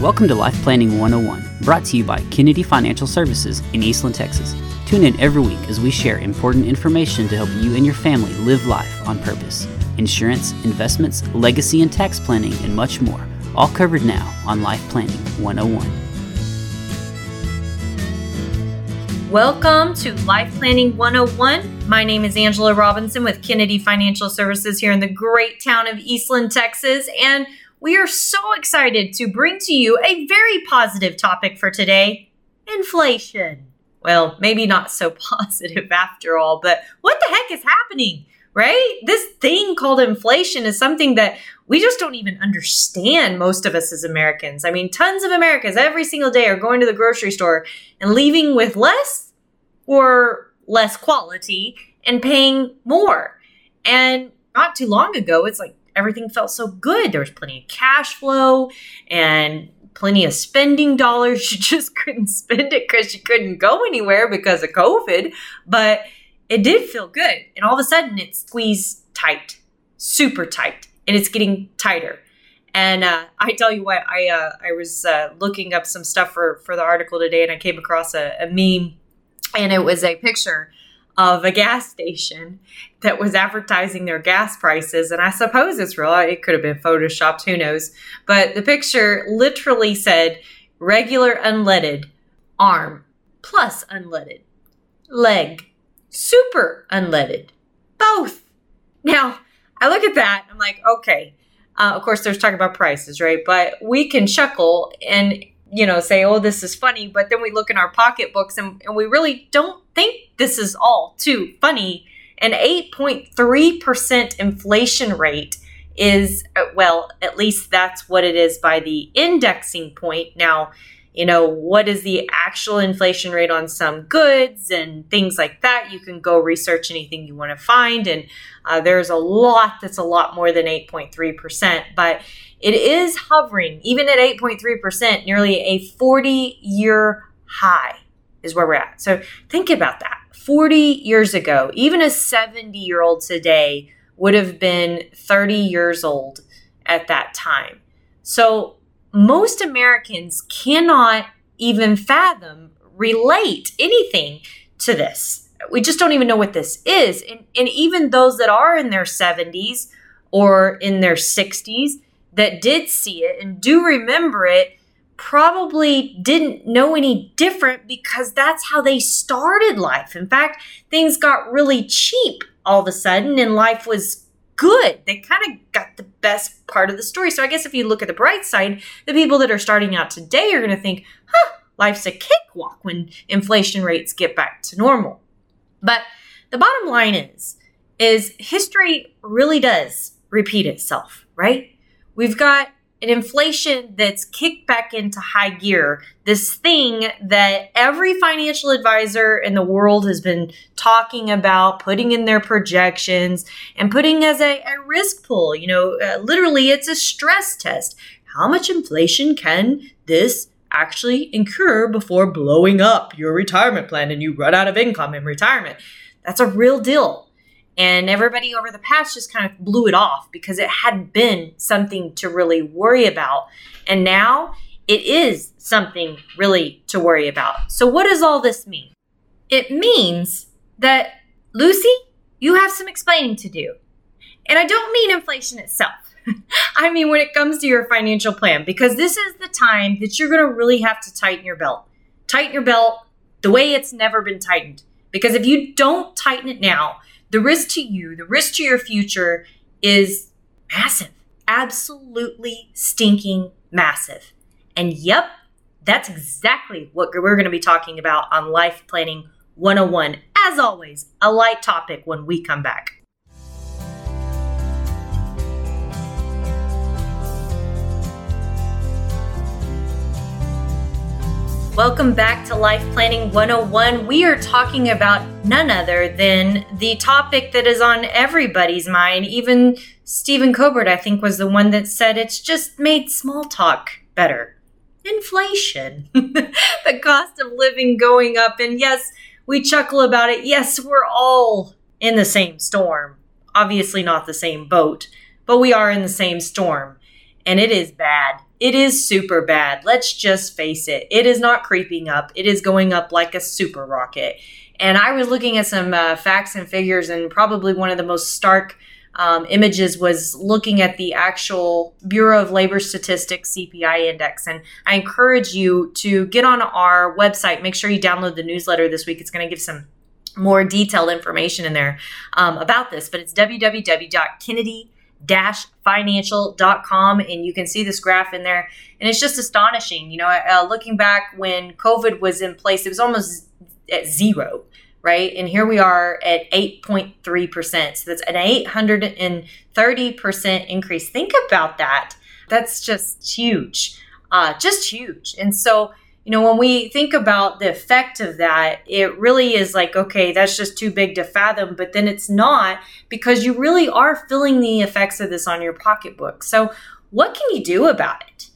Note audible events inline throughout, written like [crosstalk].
Welcome to Life Planning 101, brought to you by Kennedy Financial Services in Eastland, Texas. Tune in every week as we share important information to help you and your family live life on purpose. Insurance, investments, legacy and tax planning, and much more. All covered now on Life Planning 101. Welcome to Life Planning 101. My name is Angela Robinson with Kennedy Financial Services here in the great town of Eastland, Texas. And we are so excited to bring to you a very positive topic for today inflation. Well, maybe not so [laughs] positive after all, but what the heck is happening, right? This thing called inflation is something that we just don't even understand, most of us as Americans. I mean, tons of Americans every single day are going to the grocery store and leaving with less or less quality and paying more. And not too long ago, it's like everything felt so good. There was plenty of cash flow and plenty of spending dollars. [laughs] She just couldn't spend it because she couldn't go anywhere because of COVID. But it did feel good. And all of a sudden, it's squeezed tight, super tight, and it's getting tighter. And uh, I tell you what, I uh, I was uh, looking up some stuff for for the article today, and I came across a, a meme, and it was a picture of a gas station that was advertising their gas prices. And I suppose it's real. It could have been photoshopped, who knows. But the picture literally said regular unleaded, arm plus unleaded, leg, super unleaded, both. Now, I look at that, I'm like, okay. Uh, of course, there's talking about prices, right? But we can chuckle and you know, say, oh, this is funny, but then we look in our pocketbooks and, and we really don't think this is all too funny. An 8.3% inflation rate is, uh, well, at least that's what it is by the indexing point. Now, you know, what is the actual inflation rate on some goods and things like that? You can go research anything you want to find. And uh, there's a lot that's a lot more than 8.3%. But it is hovering, even at 8.3%, nearly a 40 year high is where we're at. So think about that. 40 years ago, even a 70 year old today would have been 30 years old at that time. So most Americans cannot even fathom, relate anything to this. We just don't even know what this is. And, and even those that are in their 70s or in their 60s, that did see it and do remember it probably didn't know any different because that's how they started life. In fact, things got really cheap all of a sudden and life was good. They kind of got the best part of the story. So I guess if you look at the bright side, the people that are starting out today are going to think, huh, life's a cakewalk when inflation rates get back to normal. But the bottom line is, is history really does repeat itself, right? We've got an inflation that's kicked back into high gear. This thing that every financial advisor in the world has been talking about, putting in their projections and putting as a, a risk pool. You know, uh, literally, it's a stress test. How much inflation can this actually incur before blowing up your retirement plan and you run out of income in retirement? That's a real deal. And everybody over the past just kind of blew it off because it hadn't been something to really worry about. And now it is something really to worry about. So, what does all this mean? It means that, Lucy, you have some explaining to do. And I don't mean inflation itself. [laughs] I mean, when it comes to your financial plan, because this is the time that you're going to really have to tighten your belt. Tighten your belt the way it's never been tightened. Because if you don't tighten it now, the risk to you, the risk to your future is massive. Absolutely stinking massive. And yep, that's exactly what we're going to be talking about on Life Planning 101. As always, a light topic when we come back. Welcome back to Life Planning 101. We are talking about none other than the topic that is on everybody's mind. Even Stephen Colbert, I think, was the one that said it's just made small talk better. Inflation, [laughs] the cost of living going up. And yes, we chuckle about it. Yes, we're all in the same storm. Obviously, not the same boat, but we are in the same storm. And it is bad. It is super bad. Let's just face it. It is not creeping up, it is going up like a super rocket. And I was looking at some uh, facts and figures, and probably one of the most stark um, images was looking at the actual Bureau of Labor Statistics CPI index. And I encourage you to get on our website. Make sure you download the newsletter this week. It's going to give some more detailed information in there um, about this, but it's www.kennedy financial.com and you can see this graph in there and it's just astonishing you know uh, looking back when covid was in place it was almost at zero right? And here we are at 8.3%. So that's an 830% increase. Think about that. That's just huge, uh, just huge. And so, you know, when we think about the effect of that, it really is like, okay, that's just too big to fathom. But then it's not because you really are feeling the effects of this on your pocketbook. So, what can you do about it?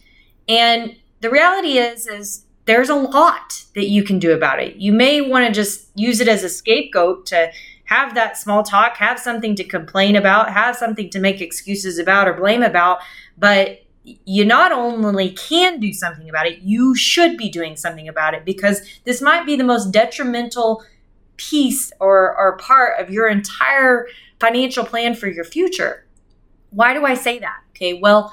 And the reality is, is there's a lot that you can do about it. You may want to just use it as a scapegoat to have that small talk, have something to complain about, have something to make excuses about or blame about, but you not only can do something about it, you should be doing something about it because this might be the most detrimental piece or, or part of your entire financial plan for your future. Why do I say that? Okay, well,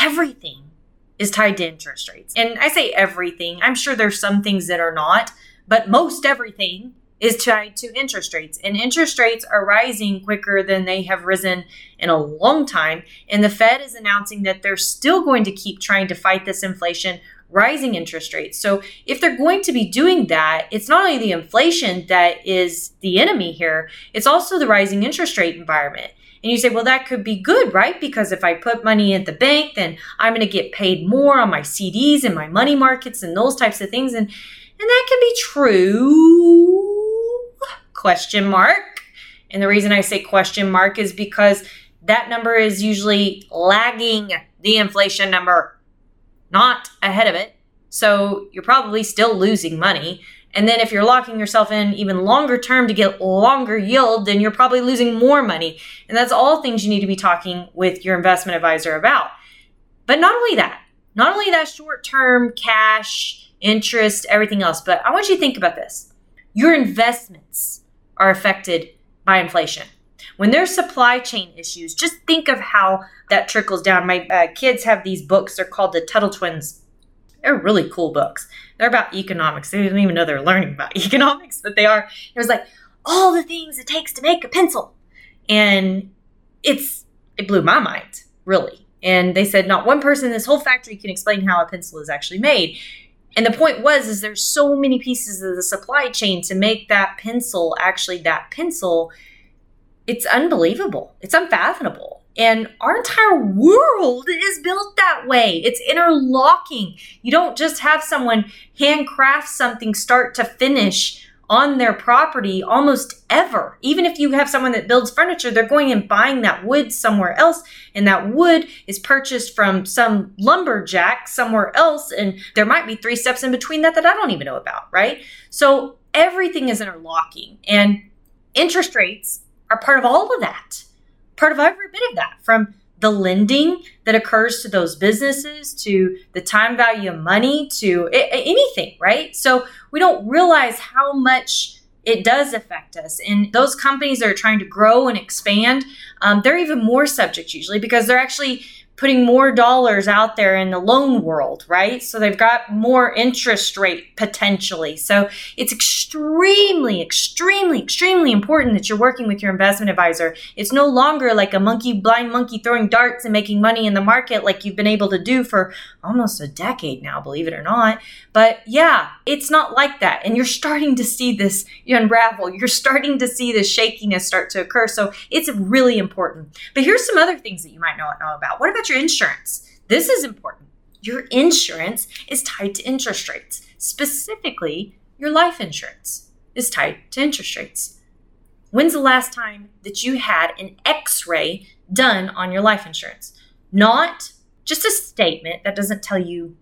everything is tied to interest rates. And I say everything, I'm sure there's some things that are not, but most everything is tied to interest rates. And interest rates are rising quicker than they have risen in a long time. And the Fed is announcing that they're still going to keep trying to fight this inflation, rising interest rates. So if they're going to be doing that, it's not only the inflation that is the enemy here, it's also the rising interest rate environment. And you say, well, that could be good, right? Because if I put money at the bank, then I'm going to get paid more on my CDs and my money markets and those types of things. And, and that can be true. Question mark. And the reason I say question mark is because that number is usually lagging the inflation number, not ahead of it. So you're probably still losing money. And then if you're locking yourself in even longer term to get longer yield, then you're probably losing more money. And that's all things you need to be talking with your investment advisor about. But not only that, not only that short term cash, interest, everything else, but I want you to think about this. Your investments are affected by inflation. When there's supply chain issues, just think of how that trickles down. My uh, kids have these books, they're called the Tuttle Twins they're really cool books. They're about economics. They don't even know they're learning about [laughs] economics, but they are. It was like all the things it takes to make a pencil. And it's it blew my mind, really. And they said not one person in this whole factory can explain how a pencil is actually made. And the point was is there's so many pieces of the supply chain to make that pencil actually that pencil. It's unbelievable. It's unfathomable. And our entire world is built that way. It's interlocking. You don't just have someone handcraft something start to finish on their property almost ever. Even if you have someone that builds furniture, they're going and buying that wood somewhere else. And that wood is purchased from some lumberjack somewhere else. And there might be three steps in between that that I don't even know about, right? So everything is interlocking. And interest rates are part of all of that part of every bit of that from the lending that occurs to those businesses to the time value of money to anything, right? So we don't realize how much it does affect us. And those companies that are trying to grow and expand, um, they're even more subject usually because they're actually putting more dollars out there in the loan world, right? So they've got more interest rate potentially. So it's extremely, extremely, extremely important that you're working with your investment advisor. It's no longer like a monkey, blind monkey throwing darts and making money in the market like you've been able to do for almost a decade now, believe it or not. But yeah, it's not like that. And you're starting to see this unravel. You're starting to see this shakiness start to occur. So it's really important. But here's some other things that you might not know about. What about your insurance. This is important. Your insurance is tied to interest rates. Specifically, your life insurance is tied to interest rates. When's the last time that you had an x ray done on your life insurance? Not just a statement that doesn't tell you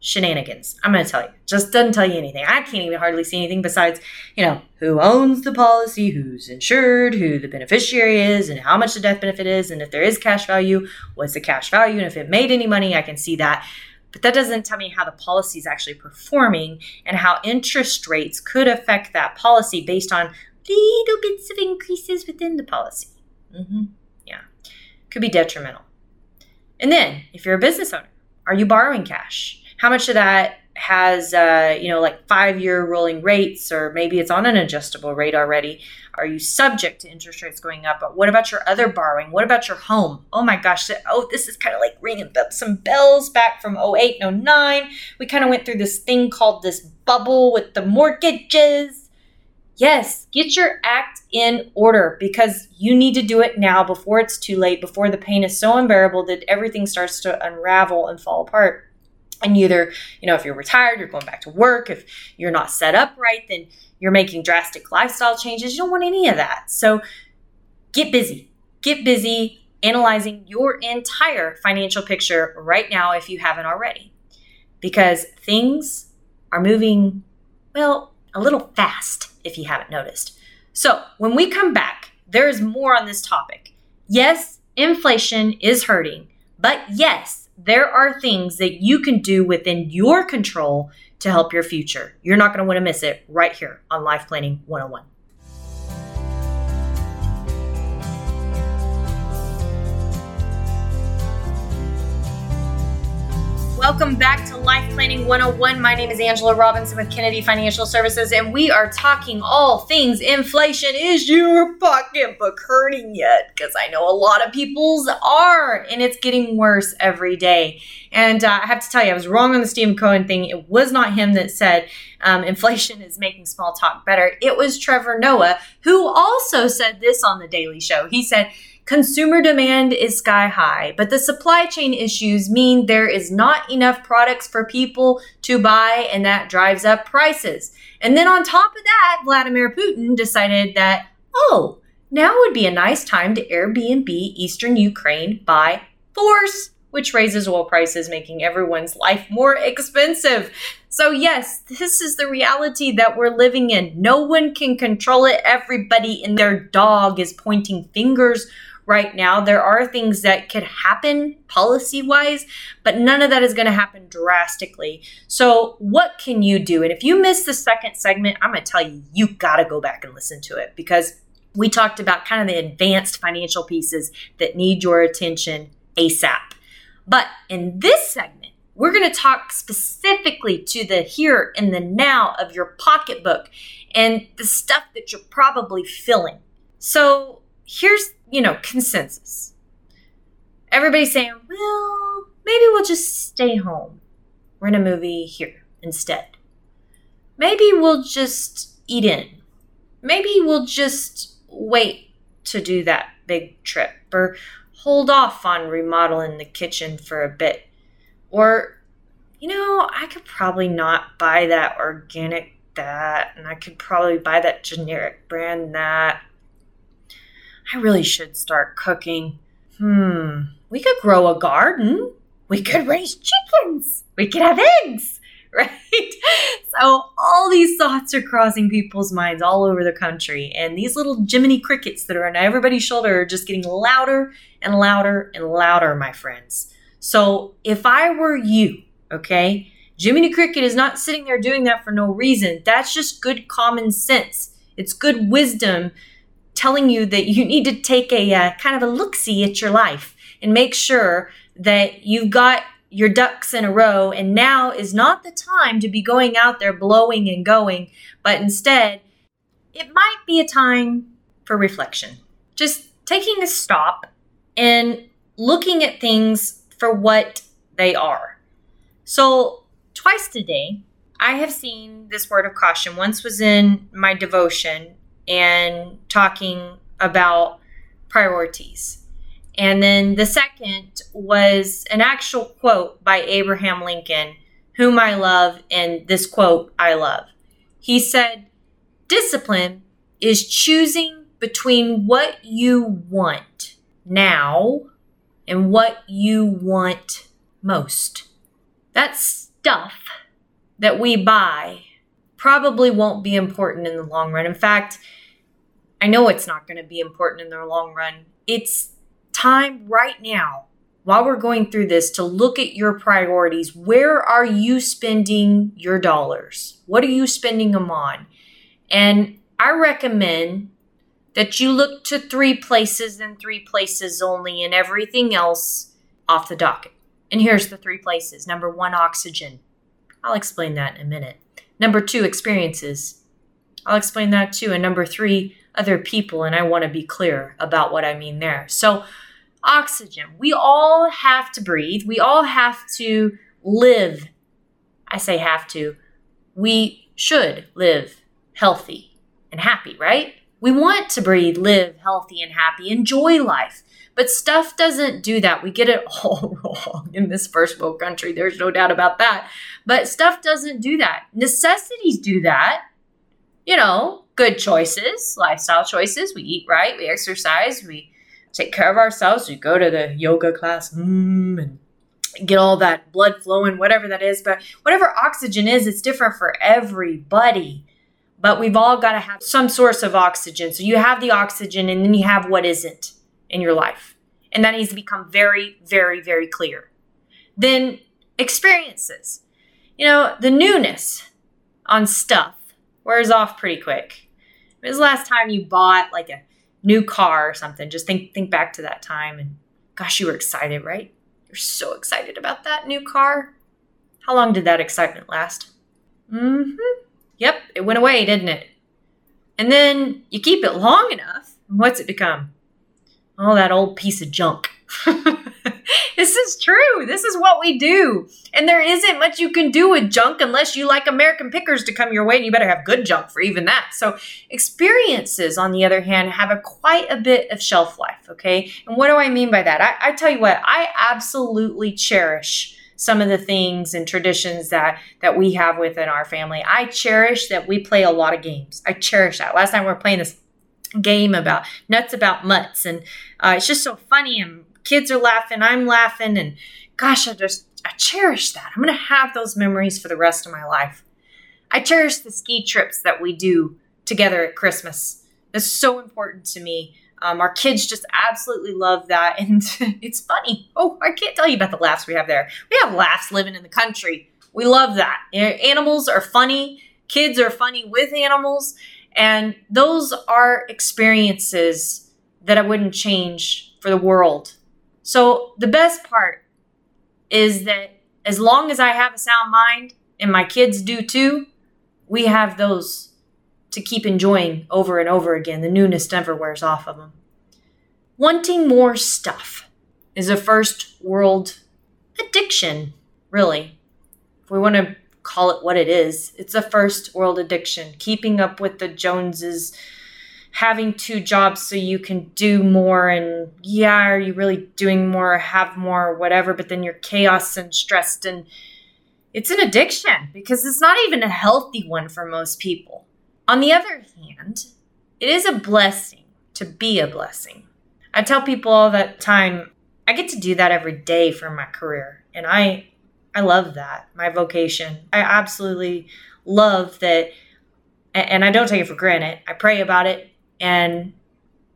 shenanigans. I'm going to tell you. Just doesn't tell you anything. I can't even hardly see anything besides, you know, who owns the policy, who's insured, who the beneficiary is, and how much the death benefit is, and if there is cash value, what's the cash value, and if it made any money, I can see that. But that doesn't tell me how the policy is actually performing and how interest rates could affect that policy based on little bits of increases within the policy. Mm-hmm. Yeah, could be detrimental. And then, if you're a business owner, are you borrowing cash? How much of that has uh, you know like five year rolling rates or maybe it's on an adjustable rate already? Are you subject to interest rates going up? But what about your other borrowing? What about your home? Oh my gosh oh this is kind of like ringing some bells back from 08 and 09 we kind of went through this thing called this bubble with the mortgages. Yes get your act in order because you need to do it now before it's too late before the pain is so unbearable that everything starts to unravel and fall apart and either you know if you're retired you're going back to work if you're not set up right then you're making drastic lifestyle changes. You don't want any of that. So get busy. Get busy analyzing your entire financial picture right now if you haven't already. Because things are moving well a little fast if you haven't noticed. So when we come back there's more on this topic. Yes inflation is hurting but yes there are things that you can do within your control to help your future. You're not going to want to miss it right here on Life Planning 101. Welcome back to Life Planning 101. My name is Angela Robinson with Kennedy Financial Services, and we are talking all things inflation. Is your pocketbook hurting yet? Because I know a lot of people's are, and it's getting worse every day. And uh, I have to tell you, I was wrong on the Stephen Cohen thing. It was not him that said um, inflation is making small talk better. It was Trevor Noah, who also said this on The Daily Show. He said, Consumer demand is sky high, but the supply chain issues mean there is not enough products for people to buy, and that drives up prices. And then on top of that, Vladimir Putin decided that, oh, now would be a nice time to Airbnb eastern Ukraine by force, which raises oil prices, making everyone's life more expensive. So, yes, this is the reality that we're living in. No one can control it. Everybody and their dog is pointing fingers right now. There are things that could happen policy wise, but none of that is going to happen drastically. So, what can you do? And if you missed the second segment, I'm going to tell you, you got to go back and listen to it because we talked about kind of the advanced financial pieces that need your attention ASAP. But in this segment, we're going to talk specifically to the here and the now of your pocketbook and the stuff that you're probably filling. So, here's you know, consensus. Everybody's saying, well, maybe we'll just stay home, rent a movie here instead. Maybe we'll just eat in. Maybe we'll just wait to do that big trip or hold off on remodeling the kitchen for a bit. Or, you know, I could probably not buy that organic that, and I could probably buy that generic brand that. I really should start cooking. Hmm, we could grow a garden. We could raise chickens. We could have eggs, [laughs] right? So, all these thoughts are crossing people's minds all over the country. And these little Jiminy crickets that are on everybody's shoulder are just getting louder and louder and louder, my friends. So, if I were you, okay, Jiminy Cricket is not sitting there doing that for no reason. That's just good common sense. It's good wisdom telling you that you need to take a uh, kind of a look see at your life and make sure that you've got your ducks in a row and now is not the time to be going out there blowing and going, but instead, it might be a time for reflection. Just taking a stop and looking at things for what they are. So, twice today, I have seen this word of caution. Once was in my devotion, and talking about priorities. And then the second was an actual quote by Abraham Lincoln, whom I love, and this quote I love. He said, Discipline is choosing between what you want now and what you want most. That's stuff that we buy probably won't be important in the long run. In fact, I know it's not going to be important in the long run. It's time right now, while we're going through this, to look at your priorities. Where are you spending your dollars? What are you spending them on? And I recommend that you look to three places and three places only, and everything else off the docket. And here's the three places. Number one, oxygen. I'll explain that in a minute. Number two, experiences. I'll explain that too. And number three, other people. And I want to be clear about what I mean there. So, oxygen. We all have to breathe. We all have to live. I say have to. We should live healthy and happy, right? We want to breathe, live healthy and happy, enjoy life. But stuff doesn't do that. We get it [laughs] all wrong in this first world country. There's no doubt about that. But stuff doesn't do that. Necessities do that. You know, good choices, lifestyle choices. We eat right, we exercise, we take care of ourselves. We go to the yoga class mm, and get all that blood flowing, whatever that is. But whatever oxygen is, it's different for everybody. But we've all got to have some source of oxygen. So you have the oxygen and then you have what isn't in your life. And that needs to become very, very, very clear. Then experiences. You know, the newness on stuff wears off pretty quick. When was the last time you bought like a new car or something? Just think think back to that time and gosh, you were excited, right? You're so excited about that new car. How long did that excitement last? Mm-hmm. Yep, it went away, didn't it? And then you keep it long enough, what's it become? Oh, that old piece of junk. [laughs] this is true. This is what we do. And there isn't much you can do with junk unless you like American pickers to come your way, and you better have good junk for even that. So, experiences, on the other hand, have a quite a bit of shelf life, okay? And what do I mean by that? I, I tell you what, I absolutely cherish some of the things and traditions that that we have within our family. I cherish that we play a lot of games. I cherish that. Last time we were playing this game about nuts about mutts and uh, it's just so funny and kids are laughing i'm laughing and gosh i just i cherish that. I'm gonna have those memories for the rest of my life. I cherish the ski trips that we do together at christmas. That's so important to me. Um, our kids just absolutely love that [laughs] and it's funny. Oh i can't tell you about the laughs we have there. We have laughs living in the country. We love that. Animals are funny. Kids are funny with animals and those are experiences that I wouldn't change for the world. So the best part is that as long as I have a sound mind and my kids do too, we have those to keep enjoying over and over again. The newness never wears off of them. Wanting more stuff is a first world addiction, really. If we want to call it what it is. It's a first world addiction. Keeping up with the Joneses, having two jobs so you can do more and yeah, are you really doing more, have more, or whatever, but then you're chaos and stressed and it's an addiction because it's not even a healthy one for most people. On the other hand, it is a blessing to be a blessing. I tell people all that time, I get to do that every day for my career. And I I love that, my vocation. I absolutely love that. And I don't take it for granted. I pray about it. And,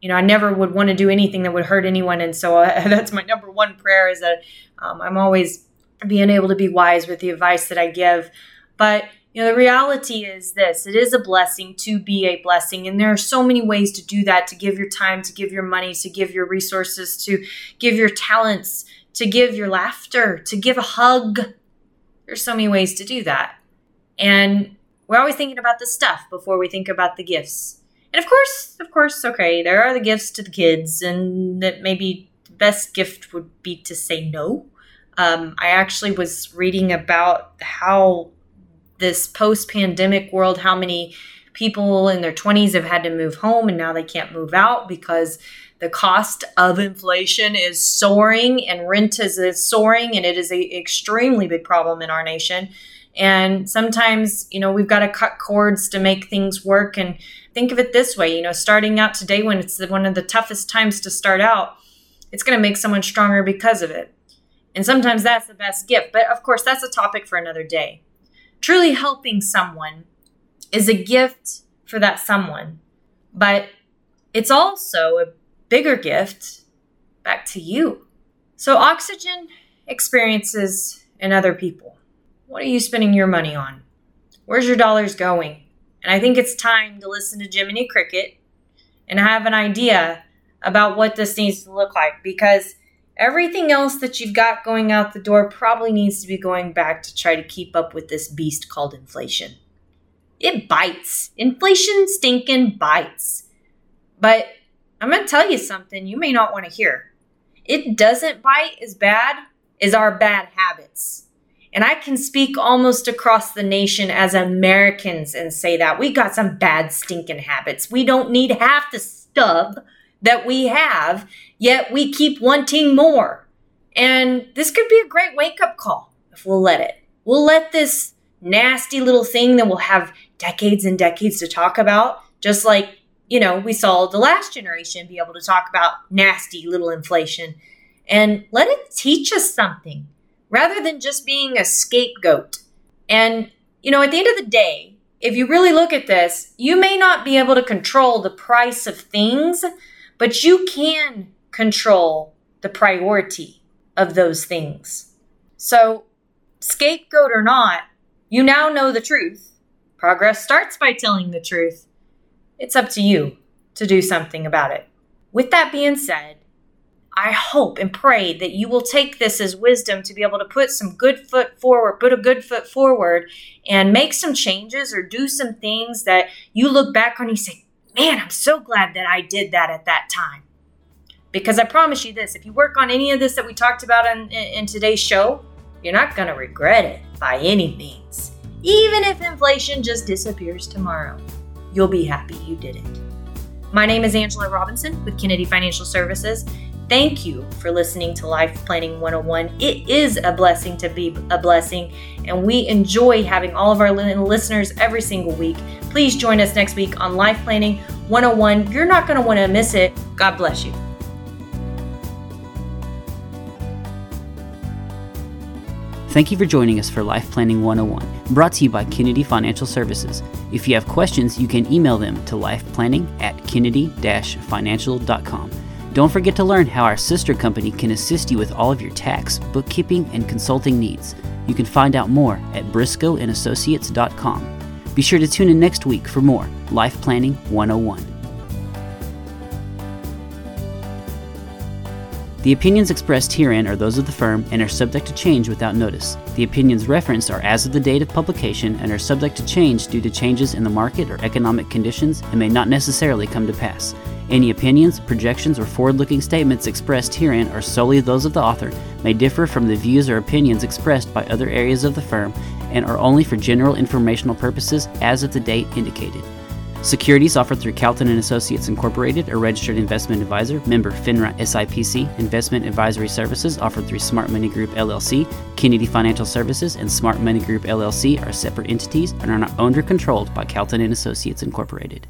you know, I never would want to do anything that would hurt anyone. And so uh, [laughs] that's my number one prayer is that um, I'm always being able to be wise with the advice that I give. But, you know, the reality is this it is a blessing to be a blessing. And there are so many ways to do that to give your time, to give your money, to give your resources, to give your talents to give your laughter, to give a hug. There's so many ways to do that. And we're always thinking about the stuff before we think about the gifts. And of course, of course, okay, there are the gifts to the kids, and that maybe the best gift would be to say no. Um, I actually was reading about how this post pandemic world, how many people in their 20s have had to move home and now they can't move out because the cost of inflation is soaring and rent is, is soaring and it is a extremely big problem in our nation and sometimes you know we've got to cut cords to make things work and think of it this way you know starting out today when it's one of the toughest times to start out it's going to make someone stronger because of it And sometimes that's the best gift. But of course, that's a topic for another day. Truly helping someone is a gift for that someone. But it's also a bigger gift back to you. So, oxygen experiences in other people. What are you spending your money on? Where's your dollars going? And I think it's time to listen to Jiminy Cricket and have an idea about what this needs to look like because everything else that you've got going out the door probably needs to be going back to try to keep up with this beast called inflation. It bites. Inflation stinking bites. But I'm going to tell you something you may not want to hear. It doesn't bite as bad as our bad habits. And I can speak almost across the nation as Americans and say that we got some bad stinking habits. We don't need half the stuff that we have, yet we keep wanting more. And this could be a great wake up call if we'll let it. We'll let this nasty little thing that we'll have decades and decades to talk about, just like, you know, we saw the last generation be able to talk about nasty little inflation, and let it teach us something rather than just being a scapegoat. And, you know, at the end of the day, if you really look at this, you may not be able to control the price of things, but you can control the priority of those things. So, scapegoat or not, you now know the truth. Progress starts by telling the truth. It's up to you to do something about it. With that being said, I hope and pray that you will take this as wisdom to be able to put some good foot forward, put a good foot forward, and make some changes or do some things that you look back on and you say, man, I'm so glad that I did that at that time. Because I promise you this if you work on any of this that we talked about in, in today's show, you're not going to regret it by any means. Even if inflation just disappears tomorrow, you'll be happy you did it. My name is Angela Robinson with Kennedy Financial Services. Thank you for listening to Life Planning 101. It is a blessing to be a blessing, and we enjoy having all of our listeners every single week. Please join us next week on Life Planning 101. You're not going to want to miss it. God bless you. Thank you for joining us for Life Planning 101, brought to you by Kennedy Financial Services. If you have questions, you can email them to lifeplanning at kennedy-financial.com. Don't forget to learn how our sister company can assist you with all of your tax, bookkeeping, and consulting needs. You can find out more at briscoeandassociates.com. Be sure to tune in next week for more Life Planning 101. The opinions expressed herein are those of the firm and are subject to change without notice. The opinions referenced are as of the date of publication and are subject to change due to changes in the market or economic conditions and may not necessarily come to pass. Any opinions, projections, or forward looking statements expressed herein are solely those of the author, may differ from the views or opinions expressed by other areas of the firm, and are only for general informational purposes as of the date indicated. Securities offered through Calton and Associates Incorporated, a registered investment advisor, member FINRA SIPC. Investment advisory services offered through Smart Money Group LLC. Kennedy Financial Services and Smart Money Group LLC are separate entities and are not owned or controlled by Calton and Associates Incorporated.